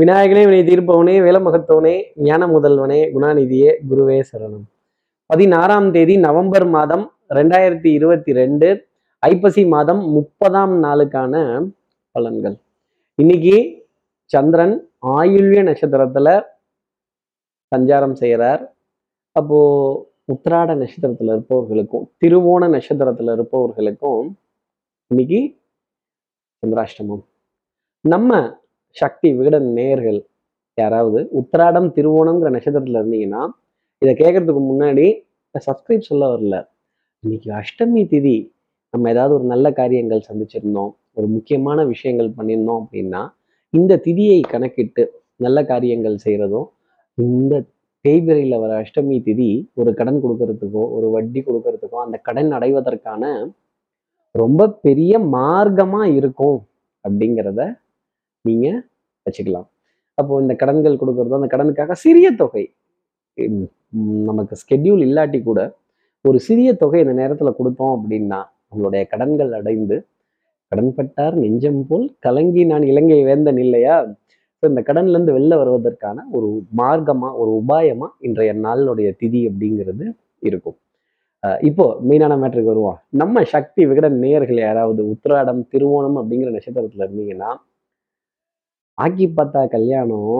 விநாயகனே வினை தீர்ப்பவனே வேலமகத்தவனே ஞான முதல்வனே குணாநிதியே குருவே சரணம். பதினாறாம் தேதி நவம்பர் மாதம் ரெண்டாயிரத்தி இருபத்தி ரெண்டு ஐப்பசி மாதம் முப்பதாம் நாளுக்கான பலன்கள். இன்னைக்கு சந்திரன் ஆயுள்ய நட்சத்திரத்துல சஞ்சாரம் செய்கிறார் அப்போ உத்திராட நட்சத்திரத்துல இருப்பவர்களுக்கும் திருவோண நட்சத்திரத்துல இருப்பவர்களுக்கும் இன்னைக்கு சந்திராஷ்டமம். நம்ம சக்தி விகடன் நேயர்கள் யாராவது உத்திராடம் திருவோணம்ங்கிற நட்சத்திரத்தில் இருந்தீங்கன்னா இதை கேட்கறதுக்கு முன்னாடி சப்ஸ்கிரைப் சொல்ல வரல. இன்னைக்கு அஷ்டமி திதி. நம்ம ஏதாவது ஒரு நல்ல காரியங்கள் சந்திச்சிருந்தோம் ஒரு முக்கியமான விஷயங்கள் பண்ணியிருந்தோம் அப்படின்னா இந்த திதியை கணக்கிட்டு நல்ல காரியங்கள் செய்கிறதும் இந்த தேய்பிரையில் வர அஷ்டமி திதி ஒரு கடன் கொடுக்கறதுக்கோ ஒரு வட்டி கொடுக்கறதுக்கோ அந்த கடன் அடைவதற்கான ரொம்ப பெரிய மார்க்கமாக இருக்கும் அப்படிங்கிறத நீங்கள் வச்சுக்கலாம். அப்போது இந்த கடன்கள் கொடுக்குறதோ அந்த கடனுக்காக சிறிய தொகை நமக்கு ஸ்கெட்யூல் இல்லாட்டி கூட ஒரு சிறிய தொகை இந்த நேரத்தில் கொடுத்தோம் அப்படின்னா உங்களுடைய கடன்கள் அடைந்து கடன்பட்டார் நெஞ்சம் போல் கலங்கி நான் இலங்கை வேந்தன் இல்லையா? ஸோ இந்த கடன்லேருந்து வெளில வருவதற்கான ஒரு மார்க்கமாக ஒரு உபாயமாக இன்றைய நாளினுடைய திதி அப்படிங்கிறது இருக்கும். இப்போ மெயினான மேட்ருக்கு வருவோம். நம்ம சக்தி விகடன் நேயர்கள் யாராவது உத்திராடம் திருவோணம் அப்படிங்கிற நட்சத்திரத்தில் இருந்தீங்கன்னா ஆக்கி பார்த்தா கல்யாணம்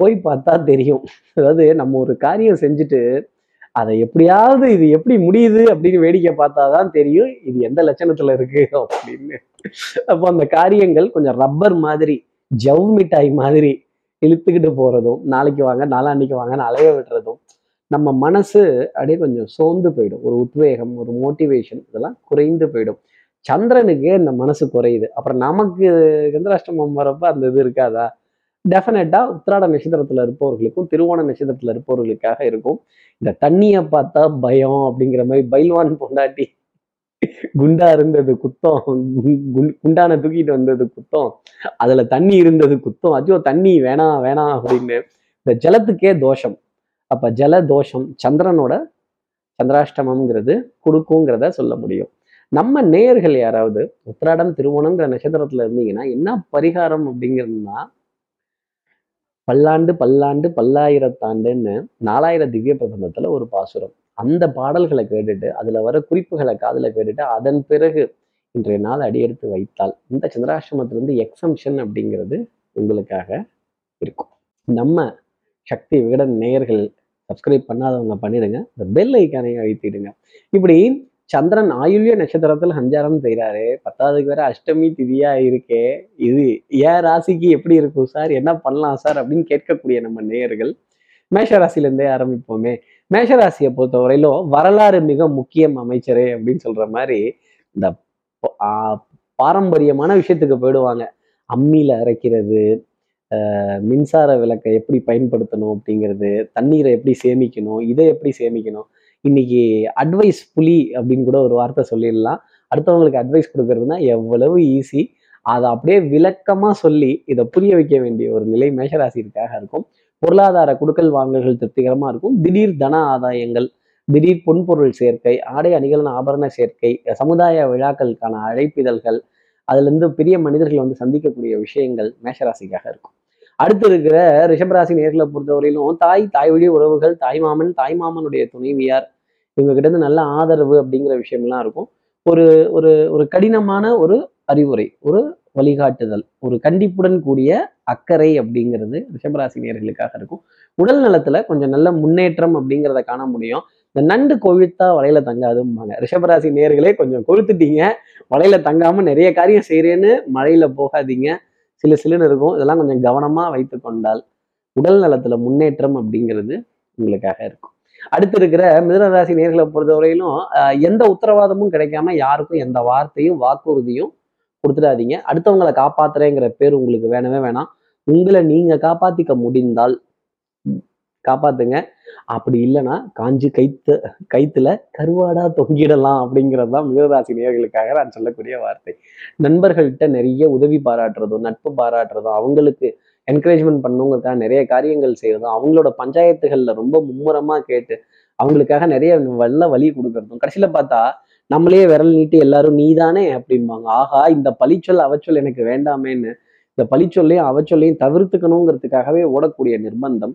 போய் பார்த்தா தெரியும். அதாவது நம்ம ஒரு காரியம் செஞ்சுட்டு அதை எப்படியாவது இது எப்படி முடியுது அப்படின்னு வேடிக்கை பார்த்தா தான் தெரியும் இது எந்த லட்சணத்துல இருக்கு அப்படின்னு. அப்போ அந்த காரியங்கள் கொஞ்சம் ரப்பர் மாதிரி ஜவ் மிட்டாய் மாதிரி இழுத்துக்கிட்டு போறதும் நாளைக்கு வாங்க நாளான்னைக்கு வாங்கன்னு அலைய விடுறதும் நம்ம மனசு அப்படியே கொஞ்சம் சோர்ந்து போயிடும். ஒரு உத்வேகம் ஒரு மோட்டிவேஷன் இதெல்லாம் குறைந்து போயிடும். சந்திரனுக்கே இந்த மனசு குறையுது. அப்புறம் நமக்கு சந்திராஷ்டமம் வரப்ப அந்த இது இருக்காதா? டெஃபினட்டா உத்திராட நட்சத்திரத்துல இருப்பவர்களுக்கும் திருவோண நட்சத்திரத்துல இருப்பவர்களுக்காக இருக்கும். இந்த தண்ணியை பார்த்தா பயம் அப்படிங்கிற மாதிரி பைல்வான் பொண்டாட்டி குண்டா இருந்தது குத்தம். குண்டான தூக்கிட்டு வந்தது குத்தம். அதுல தண்ணி இருந்தது குத்தம். அச்சோ தண்ணி வேணாம் வேணாம் அப்படின்னு. இந்த ஜலத்துக்கே தோஷம். அப்ப ஜல தோஷம் சந்திரனோட சந்திராஷ்டமம்ங்கிறது கொடுக்குங்கிறத சொல்ல முடியும். நம்ம நேயர்கள் யாராவது உத்திராடம் திருவோணங்கிற நட்சத்திரத்துல இருந்தீங்கன்னா என்ன பரிகாரம் அப்படிங்கிறதுனா பல்லாண்டு பல்லாண்டு பல்லாயிரத்தாண்டுன்னு நாலாயிரம் திவ்ய பிரபந்தத்துல ஒரு பாசுரம். அந்த பாடல்களை கேட்டுட்டு அதுல வர குறிப்புகளை காதுல கேட்டுட்டு அதன் பிறகு இன்றைய நாள் அடியெடுத்து வைத்தால் இந்த சந்திராசிரமத்திலிருந்து எக்ஸம்ஷன் அப்படிங்கிறது உங்களுக்காக இருக்கும். நம்ம சக்தி விகடன் நேயர்கள் சப்ஸ்கிரைப் பண்ணாதவங்க பண்ணிடுங்க. இந்த பெல் ஐக்கானையும் அழுத்திடுங்க. இப்படி சந்திரன் ஆயுள்ய நட்சத்திரத்தில் சஞ்சாரம் செய்கிறாரு பத்தாவதுக்கு வேற அஷ்டமி திதியா இருக்கே. இது ஏன் ராசிக்கு எப்படி இருக்கும் சார்? என்ன பண்ணலாம் சார்? அப்படின்னு கேட்கக்கூடிய நம்ம நேயர்கள் மேஷராசிலேருந்தே ஆரம்பிப்போமே. மேஷ ராசியை பொறுத்தவரையிலும் வரலாறு மிக முக்கியம் அமைச்சரே அப்படின்னு சொல்ற மாதிரி இந்த பாரம்பரியமான விஷயத்துக்கு போயிடுவாங்க. அம்மியில் அரைக்கிறது மின்சார விளக்கை எப்படி பயன்படுத்தணும் அப்படிங்கிறது தண்ணீரை எப்படி சேமிக்கணும் இதை எப்படி சேமிக்கணும் இன்னைக்கு அட்வைஸ் புலி அப்படின்னு கூட ஒரு வார்த்தை சொல்லிடலாம். அடுத்தவங்களுக்கு அட்வைஸ் கொடுக்கறதுனா எவ்வளவு ஈஸி அதை அப்படியே விளக்கமா சொல்லி இதை புரிய வைக்க வேண்டிய ஒரு நிலை மேஷராசிற்காக இருக்கும். பொருளாதார குடுக்கல் வாங்கல்கள் திருப்திகரமாக இருக்கும். திடீர் தன ஆதாயங்கள் திடீர் பொன்பொருள் சேர்க்கை ஆடை அணிகலன் ஆபரண சேர்க்கை சமுதாய விழாக்களுக்கான அழைப்பிதழ்கள் அதுல இருந்து பெரிய மனிதர்கள் வந்து சந்திக்கக்கூடிய விஷயங்கள் மேஷராசிக்காக இருக்கும். அடுத்து இருக்கிற ரிஷபராசி நேர்களை பொறுத்தவரையிலும் தாய் தாய் வழி உறவுகள் தாய்மாமன் தாய்மாமனுடைய துணைவியார் இவங்க கிட்ட இருந்து நல்ல ஆதரவு அப்படிங்கிற விஷயம்லாம் இருக்கும். ஒரு ஒரு ஒரு கடினமான ஒரு அறிவுரை ஒரு வழிகாட்டுதல் ஒரு கண்டிப்புடன் கூடிய அக்கறை அப்படிங்கிறது ரிஷபராசி நேர்களுக்காக இருக்கும். உடல் நலத்துல கொஞ்சம் நல்ல முன்னேற்றம் அப்படிங்கிறத காண முடியும். இந்த நண்டு கொழுத்தா வலையில தங்காதும்பாங்க. ரிஷபராசி நேர்களே கொஞ்சம் கொழுத்துட்டீங்க. வலையில தங்காம நிறைய காரியம் செய்கிறேன்னு மழையில போகாதீங்க. சிலு சிலுன்னு இருக்கும். இதெல்லாம் கொஞ்சம் கவனமா வைத்து கொண்டால் உடல் நலத்துல முன்னேற்றம் அப்படிங்கிறது உங்களுக்காக இருக்கும். அடுத்து இருக்கிற மிதனராசி நேர்களை பொறுத்தவரையிலும் எந்த உத்தரவாதமும் கிடைக்காம யாருக்கும் எந்த வார்த்தையும் வாக்குறுதியும் கொடுத்துடாதீங்க. அடுத்தவங்களை காப்பாத்துறேங்கிற பேர் உங்களுக்கு வேணவே வேணாம். உங்களை நீங்க காப்பாத்திக்க முடிந்தால் காப்பாத்துங்க. அப்படி இல்லைன்னா காஞ்சி கைத்து கைத்துல கருவாடா தொங்கிடலாம் அப்படிங்கிறது தான் மிதராசி நேயர்களுக்காக நான் சொல்லக்கூடிய வார்த்தை. நண்பர்கள்ட்ட நிறைய உதவி பாராட்டுறதும் நட்பு பாராட்டுறதும் அவங்களுக்கு என்கரேஜ்மெண்ட் பண்ணுங்கிறதுக்காக நிறைய காரியங்கள் செய்யறதும் அவங்களோட பஞ்சாயத்துகள்ல ரொம்ப மும்முரமா கேட்டு அவங்களுக்காக நிறைய வெள்ள வழி கொடுக்கறதும் கடைசியில பார்த்தா நம்மளே விரல் நீட்டி எல்லாரும் நீதானே அப்படிம்பாங்க. ஆகா இந்த பழிச்சொல் அவச்சொல் எனக்கு வேண்டாமேன்னு இந்த பழிச்சொல்லையும் அவச்சொல்லையும் தவிர்த்துக்கணுங்கிறதுக்காகவே ஓடக்கூடிய நிர்பந்தம்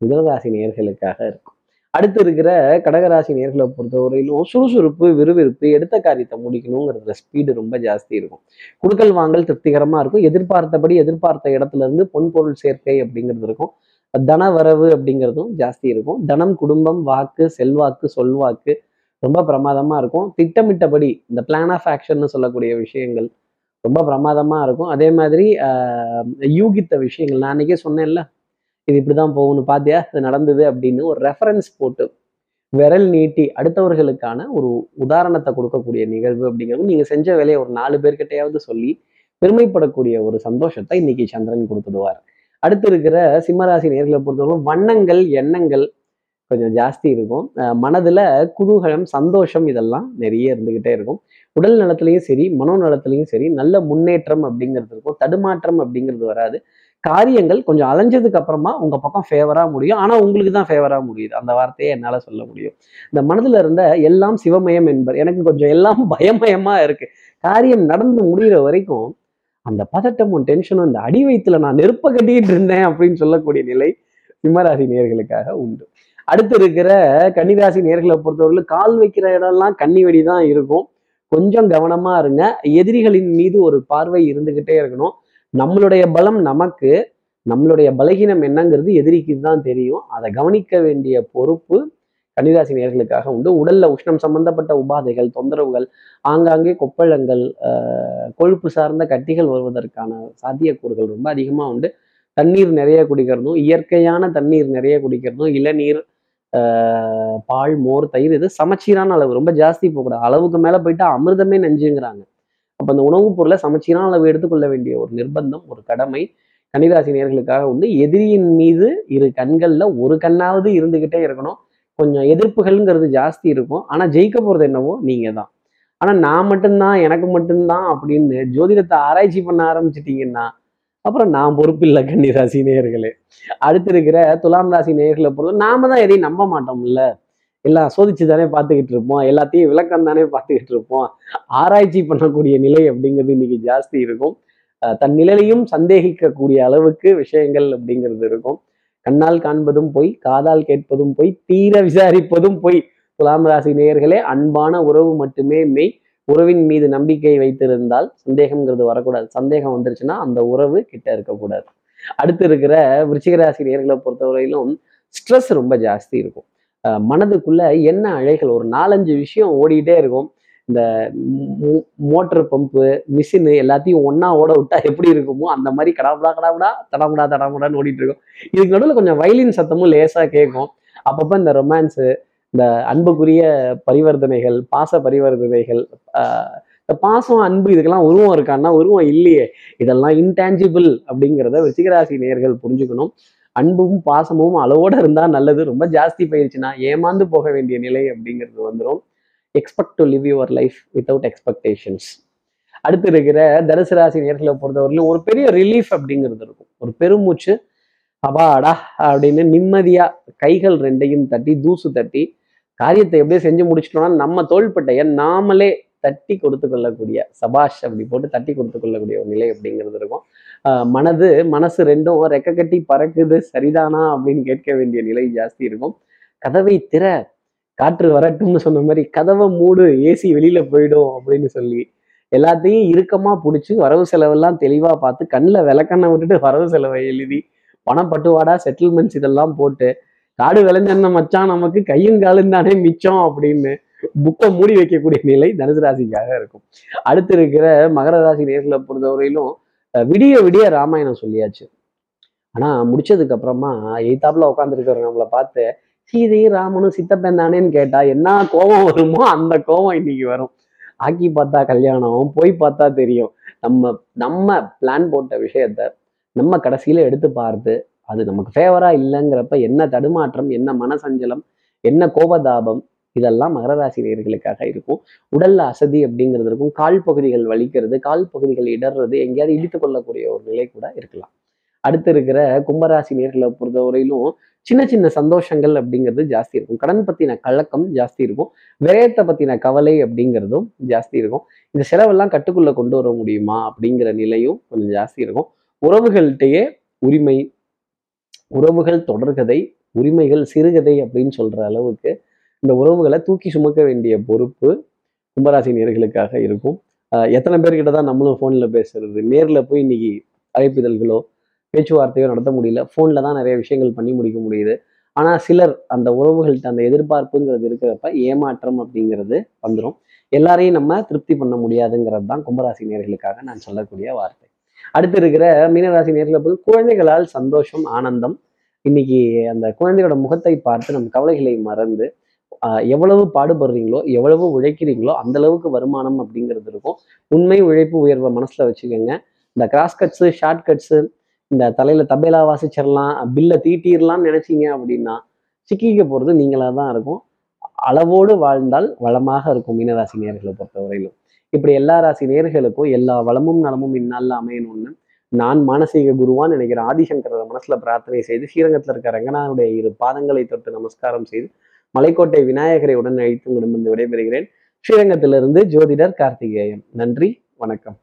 மிதனராசி நேர்களுக்காக இருக்கும். அடுத்து இருக்கிற கடகராசி நேர்களை பொறுத்தவரையிலும் சுறுசுறுப்பு விறுவிறுப்பு எடுத்த காரியத்தை முடிக்கணுங்கிற ஸ்பீடு ரொம்ப ஜாஸ்தி இருக்கும். குடுக்கல் வாங்கல் திருப்திகரமா இருக்கும். எதிர்பார்த்தபடி எதிர்பார்த்த இடத்துல இருந்து பொன் பொருள் சேர்க்கை அப்படிங்கிறது இருக்கும். தன வரவு அப்படிங்கிறதும் ஜாஸ்தி இருக்கும். தனம் குடும்பம் வாக்கு செல்வாக்கு சொல்வாக்கு ரொம்ப பிரமாதமா இருக்கும். திட்டமிட்டபடி இந்த பிளான் ஆஃப் ஆக்ஷன்னு சொல்லக்கூடிய விஷயங்கள் ரொம்ப பிரமாதமா இருக்கும். அதே மாதிரி யூகித்த விஷயங்கள் நான் அன்னைக்கே சொன்னேன்ல இது இப்படிதான் போகணும் பாத்தியா? இது நடந்தது அப்படின்னு ஒரு ரெஃபரன்ஸ் போட்டு விரல் நீட்டி அடுத்தவர்களுக்கான ஒரு உதாரணத்தை கொடுக்கக்கூடிய நிகழ்வு அப்படிங்கிறது நீங்க செஞ்ச வேலையை ஒரு நாலு பேர்கிட்டையாவது சொல்லி பெருமைப்படக்கூடிய ஒரு சந்தோஷத்தை இன்னைக்கு சந்திரன் கொடுத்துடுவார். அடுத்து இருக்கிற சிம்மராசி நேர்களை பொறுத்தவரை வண்ணங்கள் எண்ணங்கள் கொஞ்சம் ஜாஸ்தி இருக்கும். அஹ் மனதுல குதூகலம் சந்தோஷம் இதெல்லாம் நிறைய இருந்துகிட்டே இருக்கும். உடல் நலத்திலையும் சரி மனோ நலத்திலையும் சரி நல்ல முன்னேற்றம் அப்படிங்கிறது இருக்கும். தடுமாற்றம் அப்படிங்கிறது வராது. காரியங்கள் கொஞ்சம் அலைஞ்சதுக்கு அப்புறமா உங்க பக்கம் ஃபேவரா முடியும். ஆனா உங்களுக்கு தான் ஃபேவரா முடியுது. அந்த வார்த்தையை என்னால சொல்ல முடியும். இந்த மனதுல இருந்த எல்லாம் சிவமயம் என்பர் எனக்கு கொஞ்சம் எல்லாம் பயமயமா இருக்கு. காரியம் நடந்து முடிகிற வரைக்கும் அந்த பதட்டமும் டென்ஷனும் அந்த அடி வயிற்றுல நான் நெருப்ப கட்டிக்கிட்டு இருந்தேன் அப்படின்னு சொல்லக்கூடிய நிலை சிம்மராசி நேர்களுக்காக உண்டு. அடுத்து இருக்கிற கன்னிராசி நேர்களை பொறுத்தவரையிலும் கால் வைக்கிற இடம்லாம் கன்னி வெடி தான் இருக்கும். கொஞ்சம் கவனமா இருங்க. எதிரிகளின் மீது ஒரு பார்வை இருந்துகிட்டே இருக்கணும். நம்மளுடைய பலம் நமக்கு நம்மளுடைய பலகீனம் என்னங்கிறது எதிரிக்கு தான் தெரியும். அதை கவனிக்க வேண்டிய பொறுப்பு கன்னிராசி நேர்களுக்காக உண்டு. உடல்ல உஷ்ணம் சம்பந்தப்பட்ட உபாதைகள் தொந்தரவுகள் ஆங்காங்கே கொப்பளங்கள் கொழுப்பு சார்ந்த கட்டிகள் வருவதற்கான சாத்தியக்கூறுகள் ரொம்ப அதிகமாக உண்டு. தண்ணீர் நிறைய குடிக்கிறதும் இயற்கையான தண்ணீர் நிறைய குடிக்கிறதும் இளநீர் பால் மோர் தயிர் இது சமச்சீரான அளவு ரொம்ப ஜாஸ்தி போகக்கூடாது. அளவுக்கு மேலே போயிட்டா அமிர்தமே நெஞ்சுங்கிறாங்க. அப்போ அந்த உணவுப் பொருளை சமச்சீரான அளவு எடுத்துக்கொள்ள வேண்டிய ஒரு நிர்பந்தம் ஒரு கடமை கன்னிராசி நேர்களுக்காக உண்டு. எதிரியின் மீது இரு கண்களில் ஒரு கண்ணாவது இருந்துக்கிட்டே இருக்கணும். கொஞ்சம் எதிர்ப்புகள்ங்கிறது ஜாஸ்தி இருக்கும். ஆனால் ஜெயிக்க போகிறது என்னவோ நீங்கள் தான் ஆனால் நான் மட்டும்தான் எனக்கு மட்டும்தான் அப்படின்னு ஜோதிடத்தை ஆராய்ச்சி பண்ண ஆரம்பிச்சிட்டிங்கன்னா அப்புறம் நான் பொறுப்பில்லை கன்னிராசி நேயர்களே அடுத்து இருக்கிற துலாம் ராசி நேயர்களை பொறுத்த நாம தான் எதையும் நம்ப மாட்டோம்ல. எல்லாம் சோதிச்சு தானே பார்த்துக்கிட்டு இருப்போம். எல்லாத்தையும் விளக்கம் தானே பார்த்துக்கிட்டு இருப்போம். ஆராய்ச்சி பண்ணக்கூடிய நிலை அப்படிங்கிறது இன்னைக்கு ஜாஸ்தி இருக்கும். தன் நிலையிலையும் சந்தேகிக்கக்கூடிய அளவுக்கு விஷயங்கள் அப்படிங்கிறது இருக்கும். கண்ணால் காண்பதும் பொய் காதால் கேட்பதும் பொய் தீர விசாரிப்பதும் பொய். துலாம் ராசி நேயர்களே அன்பான உறவு மட்டுமே மெய். உறவின் மீது நம்பிக்கை வைத்திருந்தால் சந்தேகம்ங்கிறது வரக்கூடாது. சந்தேகம் வந்துருச்சுன்னா அந்த உறவு கிட்ட இருக்கக்கூடாது. அடுத்து இருக்கிற விருச்சிகராசி நேர்களை பொறுத்தவரையிலும் ஸ்ட்ரெஸ் ரொம்ப ஜாஸ்தி இருக்கும். மனதுக்குள்ள என்ன அழைகள்? ஒரு நாலஞ்சு விஷயம் ஓடிக்கிட்டே இருக்கும். இந்த மோட்டர் பம்பு மிஷினு எல்லாத்தையும் ஒன்னா ஓட விட்டா எப்படி இருக்குமோ அந்த மாதிரி கடாபுடா கடாபுடா தடாமுடா தடாமுடான்னு ஓடிட்டு இருக்கும் இதுக்கு நடுவில் கொஞ்சம் வயலின் சத்தமும் லேசா கேட்கும் அப்பப்போ இந்த ரொமான்ஸு இந்த அன்புக்குரிய பரிவர்த்தனைகள் பாச பரிவர்த்தனைகள் இந்த பாசம் அன்பு இதுக்கெல்லாம் உருவம் இருக்கான்னா உருவம் இல்லையே. இதெல்லாம் இன்டான்ஜிபிள் அப்படிங்கிறத விருச்சிகராசி நேர்கள் புரிஞ்சுக்கணும். அன்பும் பாசமும் அளவோட இருந்தா நல்லது. ரொம்ப ஜாஸ்தி போயிருச்சுன்னா ஏமாந்து போக வேண்டிய நிலை அப்படிங்கிறது வந்துடும் expect to live your life without expectations அடுத்து இருக்கிற தனுசு ராசி நேர்களை பொறுத்தவரையிலும் ஒரு பெரிய ரிலீஃப் அப்படிங்கிறது இருக்கும். ஒரு பெருமூச்சு அபாடா அப்படின்னு நிம்மதியா கைகள் ரெண்டையும் தட்டி தூசு தட்டி காரியத்தை எப்படியோ செஞ்சு முடிச்சிட்டோம்னா நம்ம தோள்பட்டைய நாமளே தட்டி கொடுத்து கொள்ளக்கூடிய சபாஷ் அப்படி போட்டு தட்டி கொடுத்து கொள்ளக்கூடிய ஒரு நிலை அப்படிங்கிறது இருக்கும். மனது மனசு ரெண்டும் ரெக்க கட்டி பறக்குது சரிதானா அப்படின்னு கேட்க வேண்டிய நிலை ஜாஸ்தி இருக்கும். கதவை திற காற்று வரட்டும்னு சொன்ன மாதிரி கதவை மூடு ஏசி வெளியில போயிடும் அப்படின்னு சொல்லி எல்லாத்தையும் இறுக்கமா பிடிச்சி வரவு செலவெல்லாம் தெளிவா பார்த்து கண்ணில் விளக்கண்ணை விட்டுட்டு வரவு செலவை எழுதி பணப்பட்டுவாடா செட்டில்மெண்ட்ஸ் இதெல்லாம் போட்டு காடு விளைஞ்சன்ன மச்சான் நமக்கு கையும் காலும் தானே மிச்சம் அப்படின்னு புக்கை மூடி வைக்கக்கூடிய நிலை தனுசு ராசிக்காக இருக்கும். அடுத்து இருக்கிற மகர ராசி நேர்களை பொறுத்தவரையிலும் விடிய விடிய ராமாயணம் சொல்லியாச்சு. ஆனா முடிச்சதுக்கு அப்புறமா எய்தாப்புல உட்காந்துருக்கிறவங்க நம்மளை பார்த்து சீதையும் ராமனும் சித்தப்பன் தானேன்னு கேட்டா என்ன கோபம் வருமோ அந்த கோபம் இன்னைக்கு வரும். ஆக்கி பார்த்தா கல்யாணம் போய் பார்த்தா தெரியும். நம்ம நம்ம பிளான் போட்ட விஷயத்த நம்ம கடைசியில எடுத்து பார்த்து அது நமக்கு ஃபேவரா இல்லைங்கிறப்ப என்ன தடுமாற்றம் என்ன மனசஞ்சலம் என்ன கோபதாபம் இதெல்லாம் மகர ராசி நேயர்களுக்காக இருக்கும். உடல்ல அசதி அப்படிங்கிறது இருக்கும். கால் பகுதிகள் வலிக்கிறது கால் பகுதிகள் இடர்றது எங்கேயாவது இடித்து கொள்ளக்கூடிய ஒரு நிலை கூட இருக்கலாம். அடுத்து இருக்கிற கும்பராசி நேர்களை பொறுத்தவரையிலும் சின்ன சின்ன சந்தோஷங்கள் அப்படிங்கிறது ஜாஸ்தி இருக்கும். கடன் பத்தின கலக்கம் ஜாஸ்தி இருக்கும். விரயத்தை பத்தின கவலை அப்படிங்கிறதும் ஜாஸ்தி இருக்கும். இந்த செலவெல்லாம் கட்டுக்குள்ள கொண்டு வர முடியுமா அப்படிங்கிற நிலையும் கொஞ்சம் ஜாஸ்தி இருக்கும். உறவுகள்கிட்டயே உரிமை உறவுகள் தொடர்கதை உரிமைகள் சிறுகதை அப்படின்னு சொல்ற அளவுக்கு இந்த உறவுகளை தூக்கி சுமக்க வேண்டிய பொறுப்பு கும்பராசி நேர்களுக்காக இருக்கும் எத்தனை பேர்கிட்ட தான் நம்மளும் ஃபோனில் பேசுறது? நேரில் போய் இன்னைக்கு அழைப்பிதழ்களோ பேச்சுவார்த்தையோ நடத்த முடியல. ஃபோனில் தான் நிறைய விஷயங்கள் பண்ணி முடிக்க முடியுது. ஆனால் சிலர் அந்த உறவுகள்கிட்ட அந்த எதிர்பார்ப்புங்கிறது இருக்கிறப்ப ஏமாற்றம் அப்படிங்கிறது வந்துடும் எல்லாரையும் நம்ம திருப்தி பண்ண முடியாதுங்கிறது தான் கும்பராசி நேர்களுக்காக நான் சொல்லக்கூடிய வார்த்தை. அடுத்து இருக்கிற மீனராசி நேர்களை போது குழந்தைகளால் சந்தோஷம் ஆனந்தம். இன்னைக்கு அந்த குழந்தையோட முகத்தை பார்த்து நம்ம கவலைகளை மறந்து எவ்வளவு பாடுபடுறீங்களோ எவ்வளவு உழைக்கிறீங்களோ அந்த அளவுக்கு வருமானம் அப்படிங்கிறது இருக்கும். உண்மை உழைப்பு உயர்வை மனசுல வச்சுக்கோங்க. இந்த கிராஸ் கட்ஸு ஷார்ட் கட்ஸு இந்த தலையில தபேலா வாசிச்சிடலாம் பில்லை தீட்டிடலாம்னு நினைச்சீங்க அப்படின்னா சிக்கிக்க போறது நீங்களா தான் இருக்கும். அளவோடு வாழ்ந்தால் வளமாக இருக்கும் மீனராசி நேர்களை பொறுத்தவரையிலும். இப்படி எல்லா ராசி நேர்களுக்கும் எல்லா வளமும் நலமும் இந்நாளில் அமையணும்னு நான் மானசீக குருவான்னு நினைக்கிற ஆதிசங்கர மனசுல பிரார்த்தனை செய்து ஸ்ரீரங்கத்தில் இருக்க ரங்கநாதனுடைய இரு பாதங்களை தொட்டு நமஸ்காரம் செய்து மலைக்கோட்டை விநாயகரை உடன் அழைத்து உங்களிடமிருந்து விடைபெறுகிறேன். ஸ்ரீரங்கத்திலிருந்து ஜோதிடர் கார்த்திகேயன். நன்றி வணக்கம்.